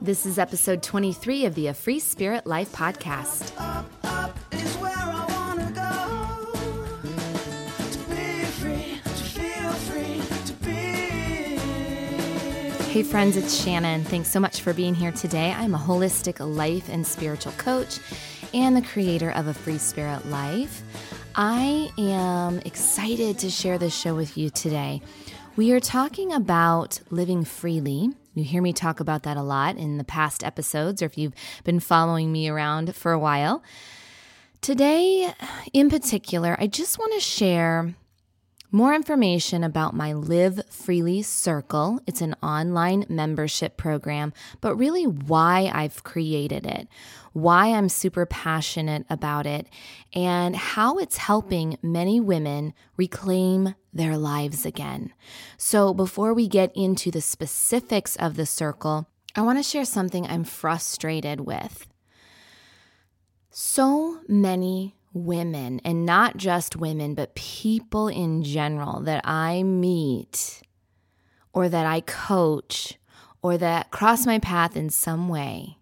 This is episode 23 of the A Free Spirit Life podcast. Hey, friends, it's Shannon. Thanks so much for being here today. I'm a holistic life and spiritual coach and the creator of A Free Spirit Life. I am excited to share this show with you today. We are talking about living freely. You hear me talk about that a lot in the past episodes, or if you've been following me around for a while. Today, in particular, I just want to share more information about my Live Freely Circle. It's an online membership program, but really why I've created it, why I'm super passionate about it, and how it's helping many women reclaim their lives again. So, before we get into the specifics of the circle, I want to share something I'm frustrated with. So many women, and not just women, but people in general that I meet or that I coach or that cross my path in some way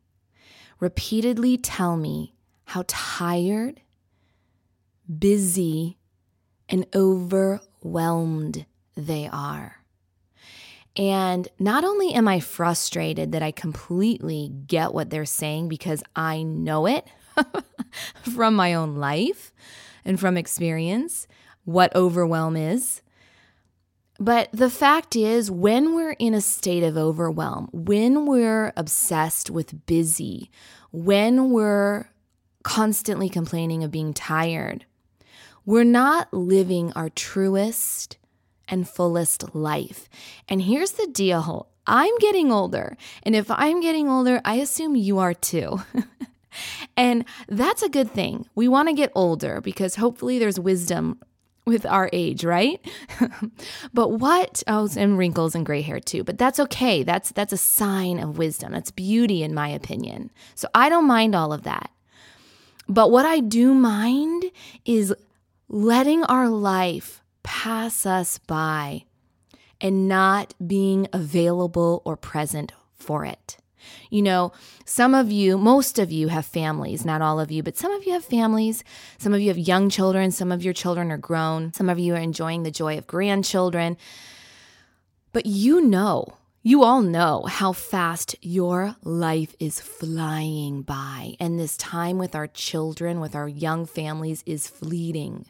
repeatedly tell me how tired, busy, and overwhelmed they are. And not only am I frustrated that I completely get what they're saying because I know it from my own life and from experience what overwhelm is. But the fact is, when we're in a state of overwhelm, when we're obsessed with busy, when we're constantly complaining of being tired, we're not living our truest and fullest life. And here's the deal I'm getting older. And if I'm getting older, I assume you are too. And that's a good thing. We want to get older because hopefully there's wisdom with our age, right? but what oh and wrinkles and gray hair too. But that's okay. That's that's a sign of wisdom. That's beauty in my opinion. So I don't mind all of that. But what I do mind is letting our life pass us by and not being available or present for it. You know, some of you, most of you have families, not all of you, but some of you have families. Some of you have young children. Some of your children are grown. Some of you are enjoying the joy of grandchildren. But you know, you all know how fast your life is flying by. And this time with our children, with our young families, is fleeting.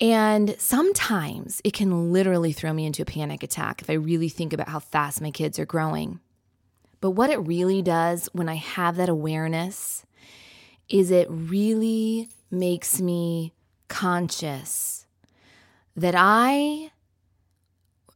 And sometimes it can literally throw me into a panic attack if I really think about how fast my kids are growing. But what it really does when I have that awareness is it really makes me conscious that I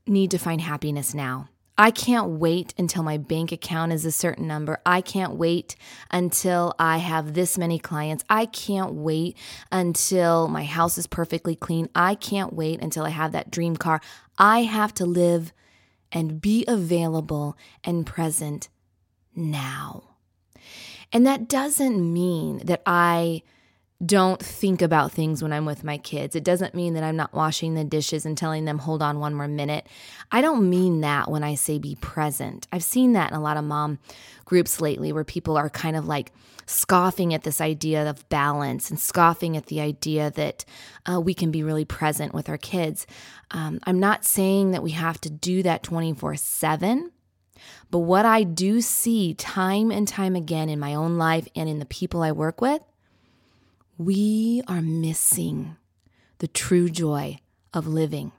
need to find happiness now. I can't wait until my bank account is a certain number. I can't wait until I have this many clients. I can't wait until my house is perfectly clean. I can't wait until I have that dream car. I have to live and be available and present now. And that doesn't mean that I don't think about things when I'm with my kids. It doesn't mean that I'm not washing the dishes and telling them, hold on one more minute. I don't mean that when I say be present. I've seen that in a lot of mom groups lately where people are kind of like scoffing at this idea of balance and scoffing at the idea that uh, we can be really present with our kids. Um, I'm not saying that we have to do that 24 7. But what I do see time and time again in my own life and in the people I work with, we are missing the true joy of living.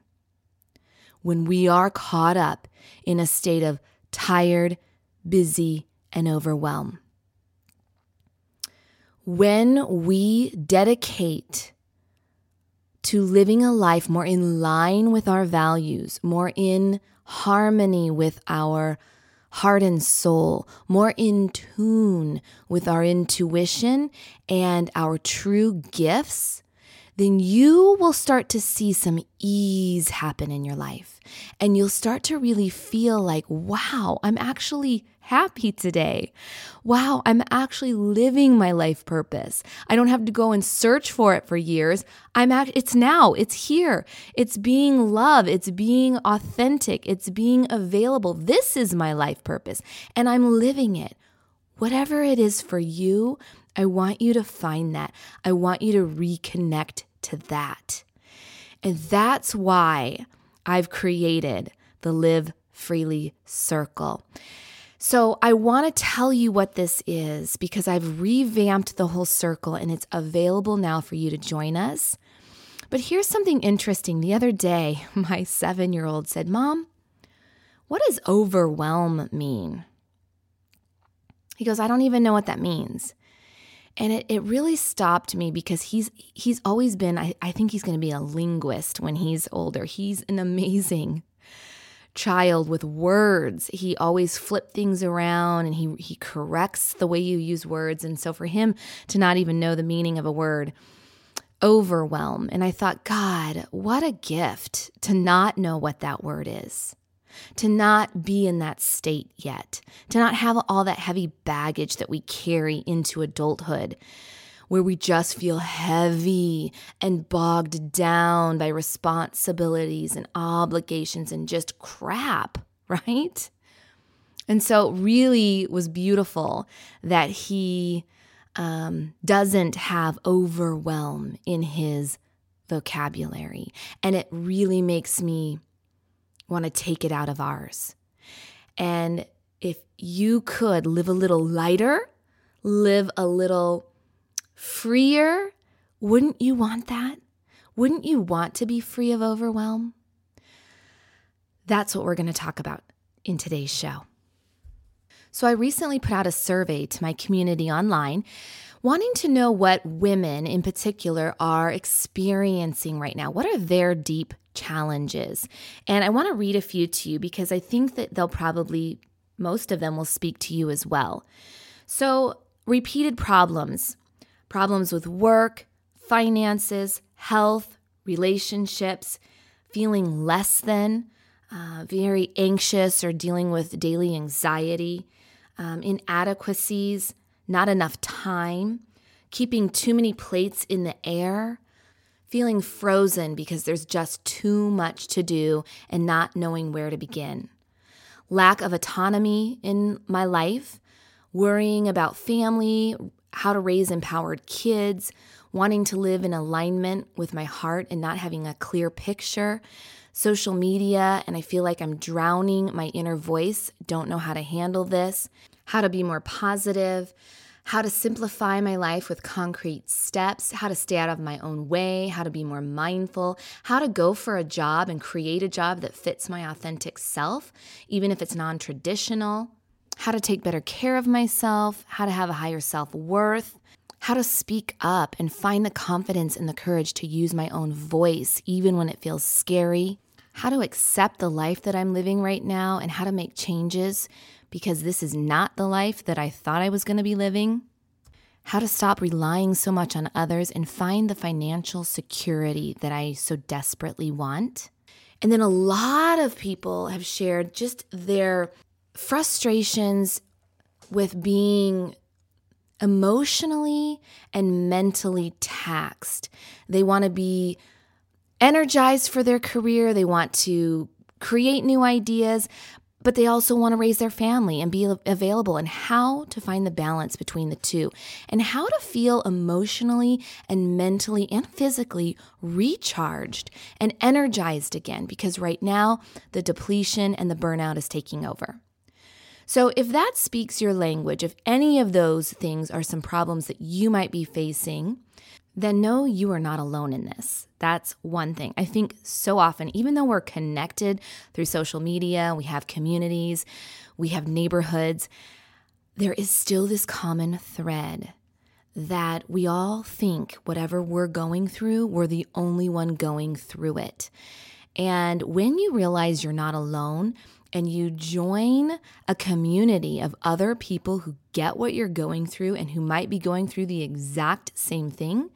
When we are caught up in a state of tired, busy, and overwhelmed. When we dedicate to living a life more in line with our values, more in harmony with our heart and soul, more in tune with our intuition and our true gifts, then you will start to see some ease happen in your life. And you'll start to really feel like, wow, I'm actually happy today. Wow, I'm actually living my life purpose. I don't have to go and search for it for years. I'm act- it's now, it's here. It's being love, it's being authentic, it's being available. This is my life purpose and I'm living it. Whatever it is for you, I want you to find that. I want you to reconnect to that. And that's why I've created the Live Freely Circle. So, I want to tell you what this is because I've revamped the whole circle and it's available now for you to join us. But here's something interesting. The other day, my seven year old said, Mom, what does overwhelm mean? He goes, I don't even know what that means. And it, it really stopped me because he's he's always been, I, I think he's gonna be a linguist when he's older. He's an amazing child with words. He always flipped things around and he he corrects the way you use words. And so for him to not even know the meaning of a word, overwhelm. And I thought, God, what a gift to not know what that word is to not be in that state yet, to not have all that heavy baggage that we carry into adulthood, where we just feel heavy and bogged down by responsibilities and obligations and just crap, right? And so, it really was beautiful that he um, doesn't have overwhelm in his vocabulary. And it really makes me want to take it out of ours. And if you could live a little lighter, live a little freer, wouldn't you want that? Wouldn't you want to be free of overwhelm? That's what we're going to talk about in today's show. So, I recently put out a survey to my community online wanting to know what women in particular are experiencing right now. What are their deep challenges? And I want to read a few to you because I think that they'll probably, most of them will speak to you as well. So, repeated problems problems with work, finances, health, relationships, feeling less than, uh, very anxious or dealing with daily anxiety, um, inadequacies not enough time, keeping too many plates in the air, feeling frozen because there's just too much to do and not knowing where to begin, lack of autonomy in my life, worrying about family, how to raise empowered kids, wanting to live in alignment with my heart and not having a clear picture, social media, and I feel like I'm drowning my inner voice, don't know how to handle this, how to be more positive, how to simplify my life with concrete steps, how to stay out of my own way, how to be more mindful, how to go for a job and create a job that fits my authentic self, even if it's non traditional, how to take better care of myself, how to have a higher self worth. How to speak up and find the confidence and the courage to use my own voice, even when it feels scary. How to accept the life that I'm living right now and how to make changes because this is not the life that I thought I was going to be living. How to stop relying so much on others and find the financial security that I so desperately want. And then a lot of people have shared just their frustrations with being emotionally and mentally taxed. They want to be energized for their career, they want to create new ideas, but they also want to raise their family and be available and how to find the balance between the two and how to feel emotionally and mentally and physically recharged and energized again because right now the depletion and the burnout is taking over. So, if that speaks your language, if any of those things are some problems that you might be facing, then know you are not alone in this. That's one thing. I think so often, even though we're connected through social media, we have communities, we have neighborhoods, there is still this common thread that we all think whatever we're going through, we're the only one going through it. And when you realize you're not alone, and you join a community of other people who get what you're going through and who might be going through the exact same thing,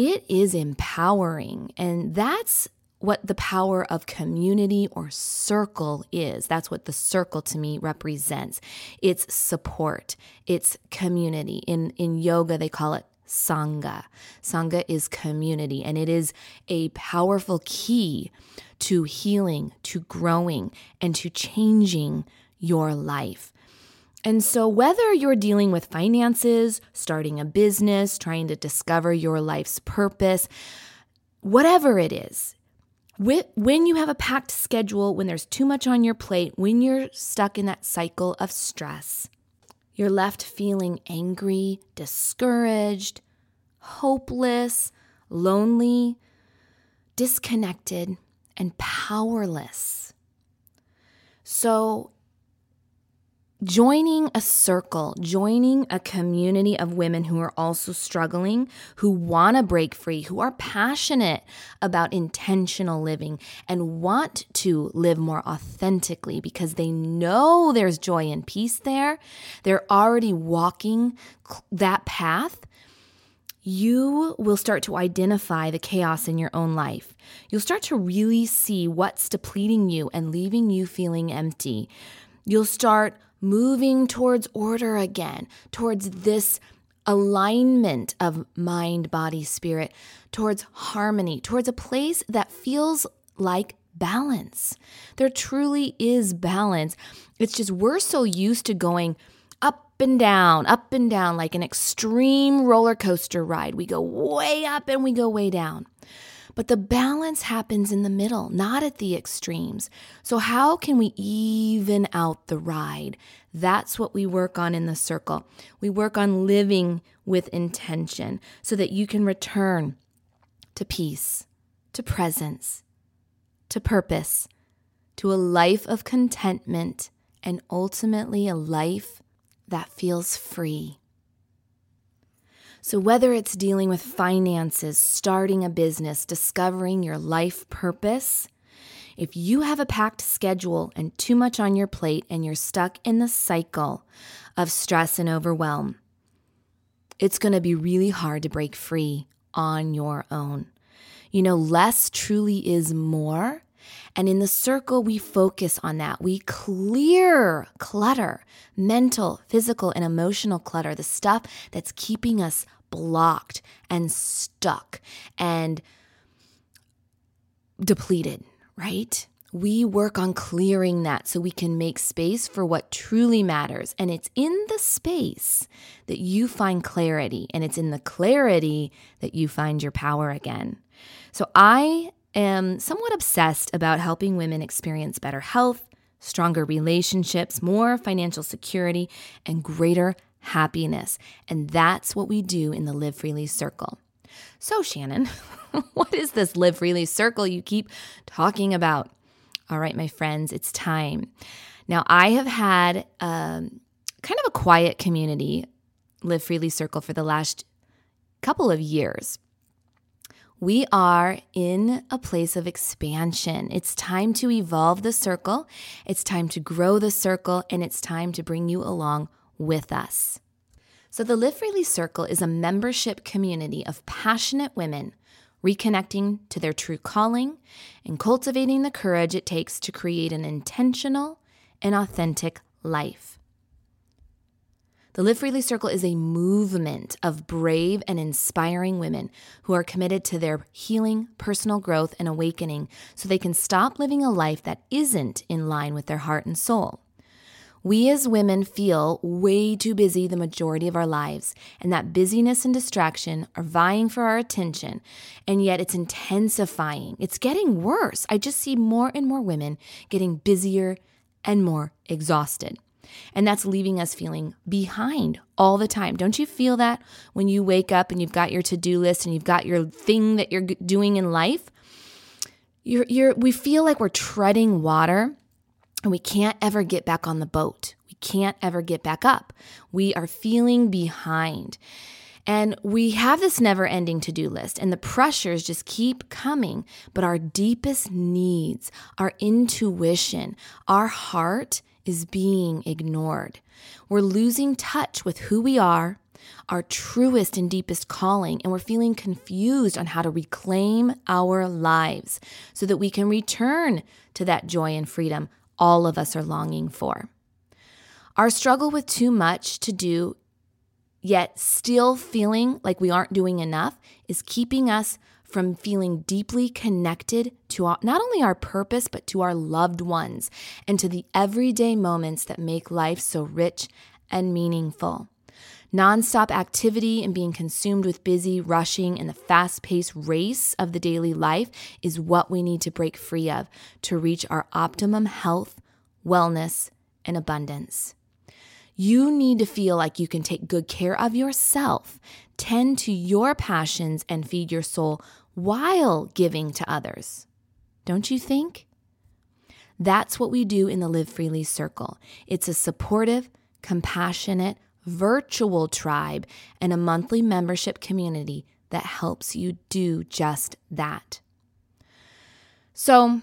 it is empowering. And that's what the power of community or circle is. That's what the circle to me represents. It's support, it's community. In, in yoga, they call it Sangha. Sangha is community, and it is a powerful key to healing, to growing, and to changing your life. And so, whether you're dealing with finances, starting a business, trying to discover your life's purpose, whatever it is, when you have a packed schedule, when there's too much on your plate, when you're stuck in that cycle of stress, you're left feeling angry, discouraged, hopeless, lonely, disconnected, and powerless. So, joining a circle, joining a community of women who are also struggling, who want to break free, who are passionate about intentional living and want to live more authentically because they know there's joy and peace there. They're already walking that path. You will start to identify the chaos in your own life. You'll start to really see what's depleting you and leaving you feeling empty. You'll start moving towards order again, towards this alignment of mind, body, spirit, towards harmony, towards a place that feels like balance. There truly is balance. It's just we're so used to going up and down, up and down, like an extreme roller coaster ride. We go way up and we go way down. But the balance happens in the middle, not at the extremes. So, how can we even out the ride? That's what we work on in the circle. We work on living with intention so that you can return to peace, to presence, to purpose, to a life of contentment, and ultimately a life that feels free. So, whether it's dealing with finances, starting a business, discovering your life purpose, if you have a packed schedule and too much on your plate and you're stuck in the cycle of stress and overwhelm, it's going to be really hard to break free on your own. You know, less truly is more. And in the circle, we focus on that. We clear clutter, mental, physical, and emotional clutter, the stuff that's keeping us blocked and stuck and depleted, right? We work on clearing that so we can make space for what truly matters. And it's in the space that you find clarity, and it's in the clarity that you find your power again. So I am somewhat obsessed about helping women experience better health, stronger relationships, more financial security, and greater happiness. And that's what we do in the Live Freely Circle. So, Shannon, what is this Live Freely Circle you keep talking about? All right, my friends, it's time. Now, I have had um, kind of a quiet community, Live Freely Circle, for the last couple of years we are in a place of expansion. It's time to evolve the circle, it's time to grow the circle, and it's time to bring you along with us. So, the Live Freely Circle is a membership community of passionate women reconnecting to their true calling and cultivating the courage it takes to create an intentional and authentic life. The Live Freely Circle is a movement of brave and inspiring women who are committed to their healing, personal growth, and awakening so they can stop living a life that isn't in line with their heart and soul. We as women feel way too busy the majority of our lives, and that busyness and distraction are vying for our attention, and yet it's intensifying. It's getting worse. I just see more and more women getting busier and more exhausted. And that's leaving us feeling behind all the time. Don't you feel that when you wake up and you've got your to do list and you've got your thing that you're doing in life? You're, you're, we feel like we're treading water and we can't ever get back on the boat. We can't ever get back up. We are feeling behind. And we have this never ending to do list, and the pressures just keep coming. But our deepest needs, our intuition, our heart is being ignored. We're losing touch with who we are, our truest and deepest calling, and we're feeling confused on how to reclaim our lives so that we can return to that joy and freedom all of us are longing for. Our struggle with too much to do, yet still feeling like we aren't doing enough, is keeping us from feeling deeply connected to not only our purpose, but to our loved ones and to the everyday moments that make life so rich and meaningful. Nonstop activity and being consumed with busy, rushing, and the fast paced race of the daily life is what we need to break free of to reach our optimum health, wellness, and abundance. You need to feel like you can take good care of yourself, tend to your passions, and feed your soul while giving to others. Don't you think? That's what we do in the Live Freely Circle. It's a supportive, compassionate, virtual tribe, and a monthly membership community that helps you do just that. So,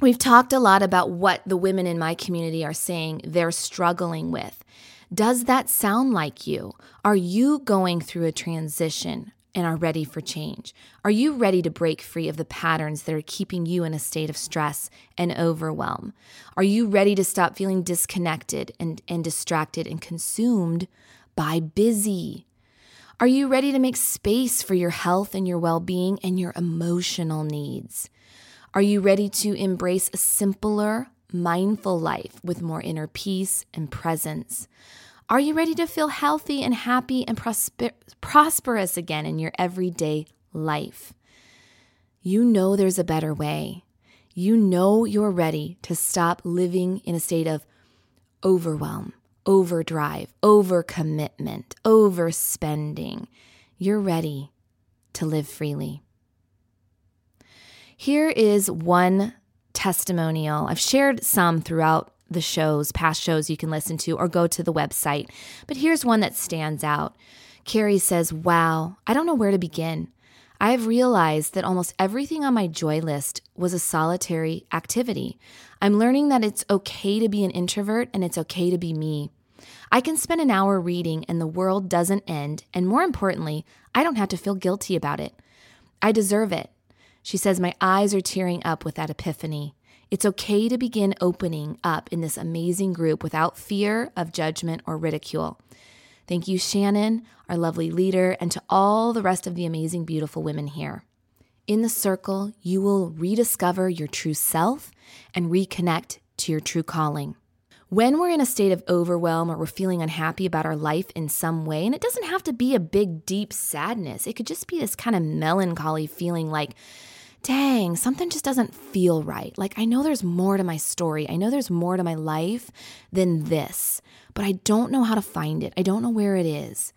we've talked a lot about what the women in my community are saying they're struggling with. Does that sound like you? Are you going through a transition? And are ready for change? Are you ready to break free of the patterns that are keeping you in a state of stress and overwhelm? Are you ready to stop feeling disconnected and, and distracted and consumed by busy? Are you ready to make space for your health and your well being and your emotional needs? Are you ready to embrace a simpler, mindful life with more inner peace and presence? Are you ready to feel healthy and happy and prosper- prosperous again in your everyday life? You know there's a better way. You know you're ready to stop living in a state of overwhelm, overdrive, overcommitment, overspending. You're ready to live freely. Here is one testimonial. I've shared some throughout the shows, past shows you can listen to, or go to the website. But here's one that stands out. Carrie says, Wow, I don't know where to begin. I have realized that almost everything on my joy list was a solitary activity. I'm learning that it's okay to be an introvert and it's okay to be me. I can spend an hour reading and the world doesn't end, and more importantly, I don't have to feel guilty about it. I deserve it. She says, My eyes are tearing up with that epiphany. It's okay to begin opening up in this amazing group without fear of judgment or ridicule. Thank you, Shannon, our lovely leader, and to all the rest of the amazing, beautiful women here. In the circle, you will rediscover your true self and reconnect to your true calling. When we're in a state of overwhelm or we're feeling unhappy about our life in some way, and it doesn't have to be a big, deep sadness, it could just be this kind of melancholy feeling like, dang, something just doesn't feel right. Like, I know there's more to my story. I know there's more to my life than this, but I don't know how to find it. I don't know where it is.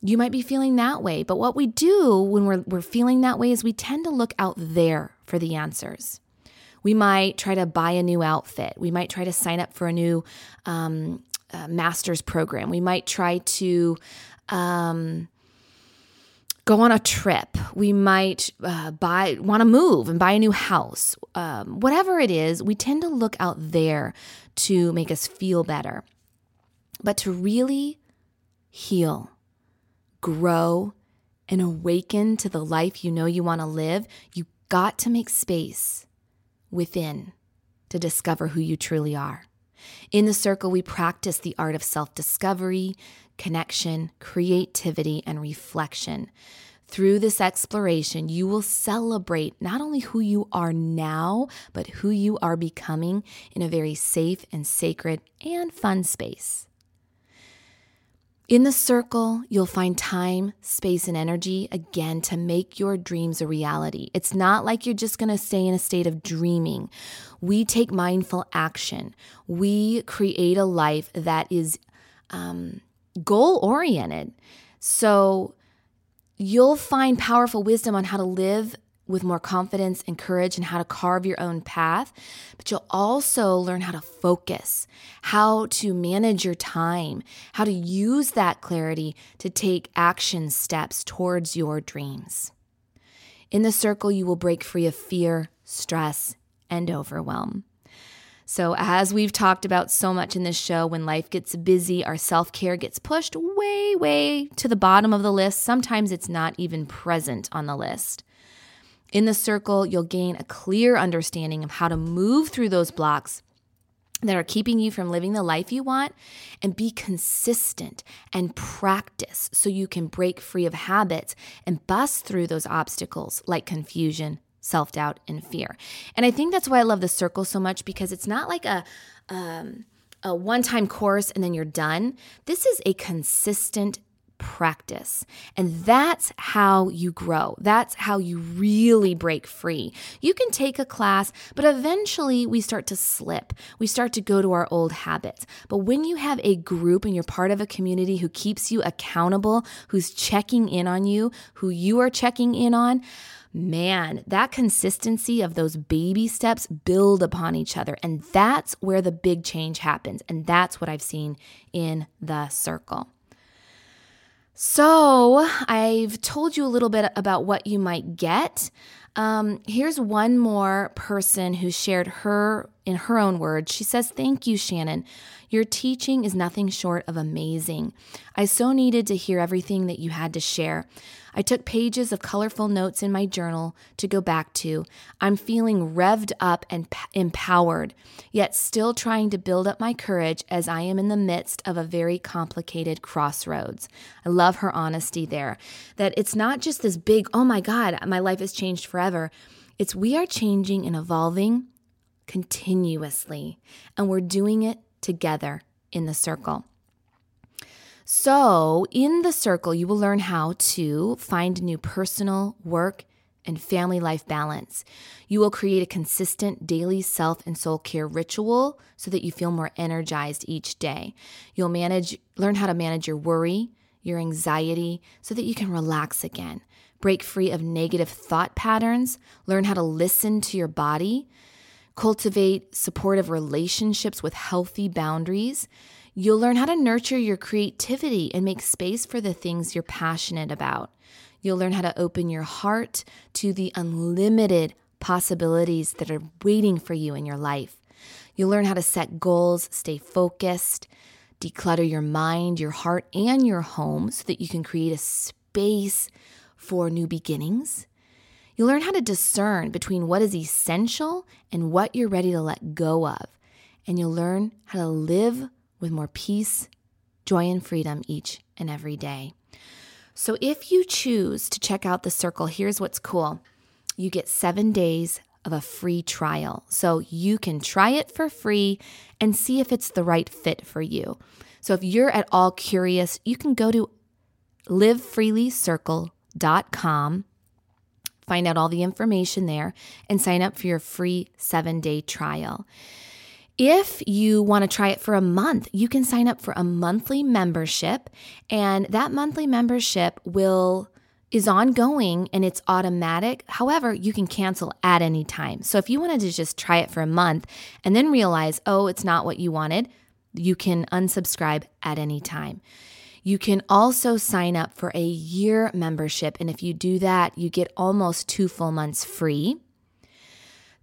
You might be feeling that way, but what we do when we're, we're feeling that way is we tend to look out there for the answers. We might try to buy a new outfit. We might try to sign up for a new um, uh, master's program. We might try to um, go on a trip. We might uh, buy, want to move and buy a new house. Um, whatever it is, we tend to look out there to make us feel better. But to really heal, grow, and awaken to the life you know you want to live, you got to make space within to discover who you truly are. In the circle, we practice the art of self discovery, connection, creativity, and reflection. Through this exploration, you will celebrate not only who you are now, but who you are becoming in a very safe and sacred and fun space. In the circle, you'll find time, space, and energy again to make your dreams a reality. It's not like you're just going to stay in a state of dreaming. We take mindful action. We create a life that is um, goal oriented. So you'll find powerful wisdom on how to live with more confidence and courage and how to carve your own path. But you'll also learn how to focus, how to manage your time, how to use that clarity to take action steps towards your dreams. In the circle, you will break free of fear, stress, and overwhelm. So, as we've talked about so much in this show, when life gets busy, our self care gets pushed way, way to the bottom of the list. Sometimes it's not even present on the list. In the circle, you'll gain a clear understanding of how to move through those blocks that are keeping you from living the life you want and be consistent and practice so you can break free of habits and bust through those obstacles like confusion, self doubt, and fear. And I think that's why I love the circle so much because it's not like a, um, a one time course and then you're done. This is a consistent practice. And that's how you grow. That's how you really break free. You can take a class, but eventually we start to slip. We start to go to our old habits. But when you have a group and you're part of a community who keeps you accountable, who's checking in on you, who you are checking in on, man, that consistency of those baby steps build upon each other. And that's where the big change happens. And that's what I've seen in the circle. So, I've told you a little bit about what you might get. Um, here's one more person who shared her in her own words. She says, Thank you, Shannon. Your teaching is nothing short of amazing. I so needed to hear everything that you had to share. I took pages of colorful notes in my journal to go back to. I'm feeling revved up and p- empowered, yet still trying to build up my courage as I am in the midst of a very complicated crossroads. I love her honesty there. That it's not just this big, oh my God, my life has changed forever. It's we are changing and evolving continuously, and we're doing it together in the circle. So, in the circle, you will learn how to find new personal, work, and family life balance. You will create a consistent daily self and soul care ritual so that you feel more energized each day. You'll manage learn how to manage your worry, your anxiety so that you can relax again. Break free of negative thought patterns, learn how to listen to your body, cultivate supportive relationships with healthy boundaries. You'll learn how to nurture your creativity and make space for the things you're passionate about. You'll learn how to open your heart to the unlimited possibilities that are waiting for you in your life. You'll learn how to set goals, stay focused, declutter your mind, your heart, and your home so that you can create a space for new beginnings. You'll learn how to discern between what is essential and what you're ready to let go of. And you'll learn how to live with more peace, joy, and freedom each and every day. So, if you choose to check out the circle, here's what's cool you get seven days of a free trial. So, you can try it for free and see if it's the right fit for you. So, if you're at all curious, you can go to livefreelycircle.com, find out all the information there, and sign up for your free seven day trial. If you want to try it for a month, you can sign up for a monthly membership, and that monthly membership will is ongoing and it's automatic. However, you can cancel at any time. So if you wanted to just try it for a month and then realize, oh, it's not what you wanted, you can unsubscribe at any time. You can also sign up for a year membership. And if you do that, you get almost two full months free.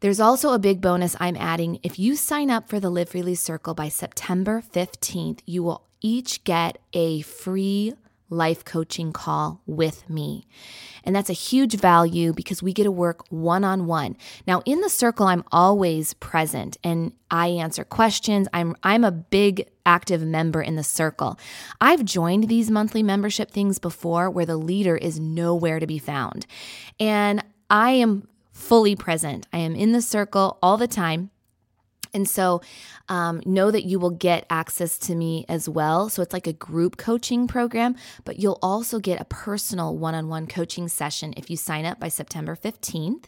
There's also a big bonus I'm adding. If you sign up for the Live Freely Circle by September 15th, you will each get a free life coaching call with me. And that's a huge value because we get to work one on one. Now, in the circle, I'm always present and I answer questions. I'm, I'm a big active member in the circle. I've joined these monthly membership things before where the leader is nowhere to be found. And I am fully present. I am in the circle all the time. And so, um, know that you will get access to me as well. So, it's like a group coaching program, but you'll also get a personal one on one coaching session if you sign up by September 15th.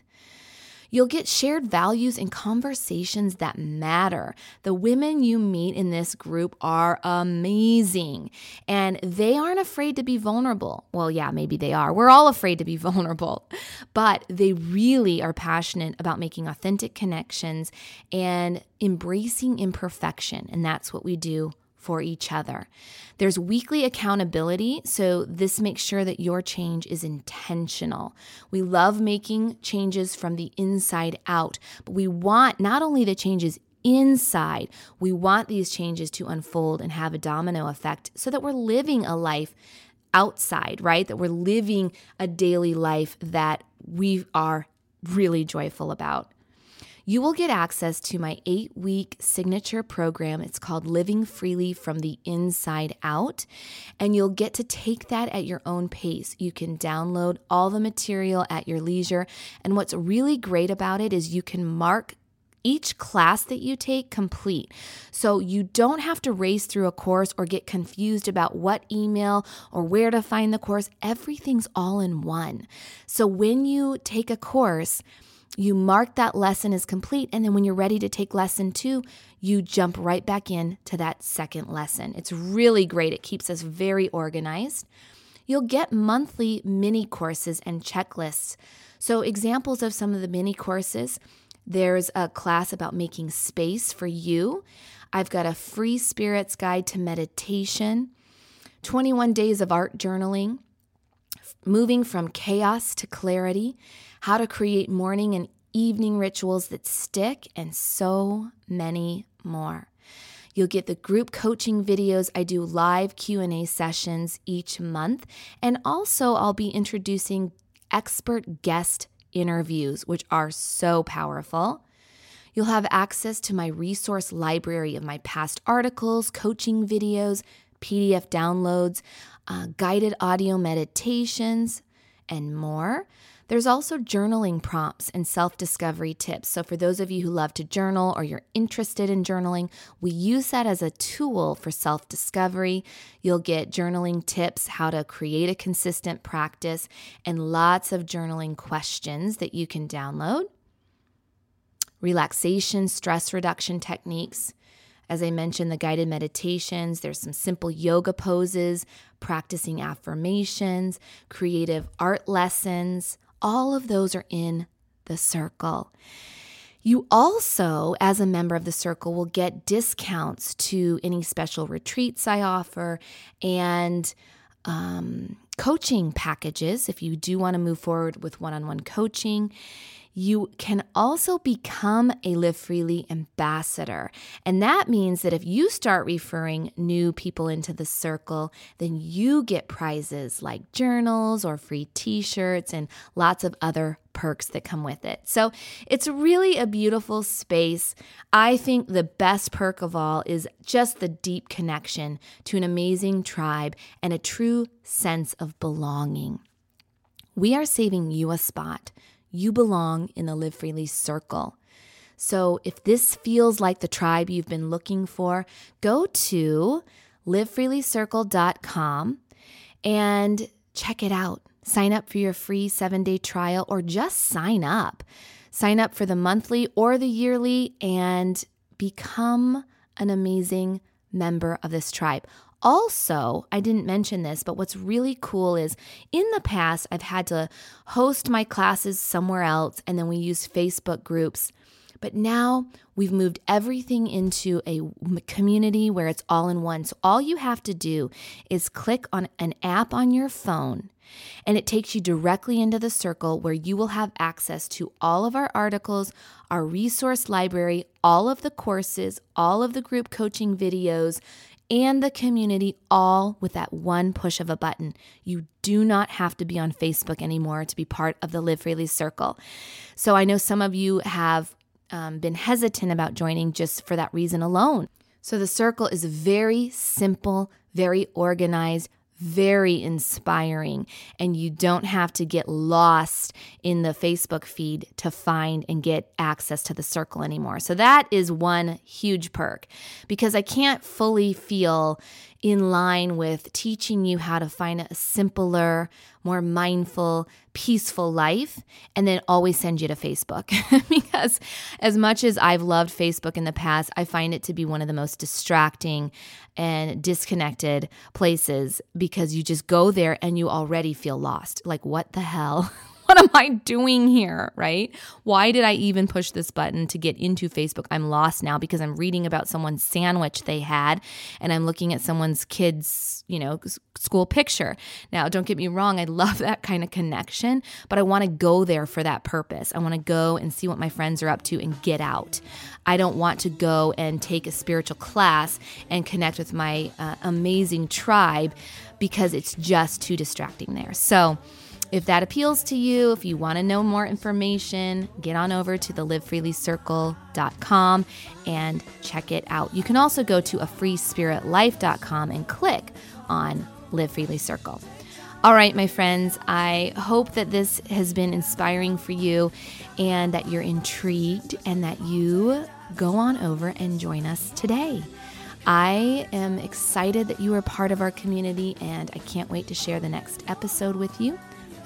You'll get shared values and conversations that matter. The women you meet in this group are amazing and they aren't afraid to be vulnerable. Well, yeah, maybe they are. We're all afraid to be vulnerable, but they really are passionate about making authentic connections and embracing imperfection. And that's what we do for each other. There's weekly accountability, so this makes sure that your change is intentional. We love making changes from the inside out, but we want not only the changes inside. We want these changes to unfold and have a domino effect so that we're living a life outside, right? That we're living a daily life that we are really joyful about you will get access to my eight week signature program. It's called Living Freely from the Inside Out. And you'll get to take that at your own pace. You can download all the material at your leisure. And what's really great about it is you can mark each class that you take complete. So you don't have to race through a course or get confused about what email or where to find the course. Everything's all in one. So when you take a course, you mark that lesson as complete, and then when you're ready to take lesson two, you jump right back in to that second lesson. It's really great. It keeps us very organized. You'll get monthly mini courses and checklists. So, examples of some of the mini courses there's a class about making space for you. I've got a free spirits guide to meditation, 21 days of art journaling, moving from chaos to clarity, how to create morning and evening rituals that stick, and so many more. You'll get the group coaching videos. I do live Q&A sessions each month, and also I'll be introducing expert guest interviews, which are so powerful. You'll have access to my resource library of my past articles, coaching videos, PDF downloads, uh, guided audio meditations, and more. There's also journaling prompts and self discovery tips. So, for those of you who love to journal or you're interested in journaling, we use that as a tool for self discovery. You'll get journaling tips, how to create a consistent practice, and lots of journaling questions that you can download. Relaxation, stress reduction techniques. As I mentioned, the guided meditations, there's some simple yoga poses, practicing affirmations, creative art lessons, all of those are in the circle. You also, as a member of the circle, will get discounts to any special retreats I offer and um, coaching packages if you do want to move forward with one on one coaching. You can also become a Live Freely ambassador. And that means that if you start referring new people into the circle, then you get prizes like journals or free t shirts and lots of other perks that come with it. So it's really a beautiful space. I think the best perk of all is just the deep connection to an amazing tribe and a true sense of belonging. We are saving you a spot you belong in the Live Freely circle. So if this feels like the tribe you've been looking for, go to livefreelycircle.com and check it out. Sign up for your free seven day trial or just sign up. Sign up for the monthly or the yearly and become an amazing member of this tribe. Also, I didn't mention this, but what's really cool is in the past, I've had to host my classes somewhere else, and then we use Facebook groups. But now we've moved everything into a community where it's all in one. So all you have to do is click on an app on your phone and it takes you directly into the circle where you will have access to all of our articles, our resource library, all of the courses, all of the group coaching videos, and the community all with that one push of a button. You do not have to be on Facebook anymore to be part of the Live Freely Circle. So I know some of you have um, been hesitant about joining just for that reason alone. So the circle is very simple, very organized, very inspiring, and you don't have to get lost in the Facebook feed to find and get access to the circle anymore. So, that is one huge perk because I can't fully feel in line with teaching you how to find a simpler, more mindful, peaceful life, and then always send you to Facebook. because as much as I've loved Facebook in the past, I find it to be one of the most distracting and disconnected places because you just go there and you already feel lost. Like, what the hell? what am I doing here? Right? Why did I even push this button to get into Facebook? I'm lost now because I'm reading about someone's sandwich they had and I'm looking at someone's kid's, you know, school picture. Now, don't get me wrong, I love that kind of connection, but I want to go there for that purpose. I want to go and see what my friends are up to and get out. I don't want to go and take a spiritual class and connect with my uh, amazing tribe because it's just too distracting there. So, if that appeals to you, if you want to know more information, get on over to the livefreelycircle.com and check it out. You can also go to a freespiritlife.com and click on Live Freely Circle. All right, my friends, I hope that this has been inspiring for you and that you're intrigued and that you go on over and join us today. I am excited that you are part of our community and I can't wait to share the next episode with you.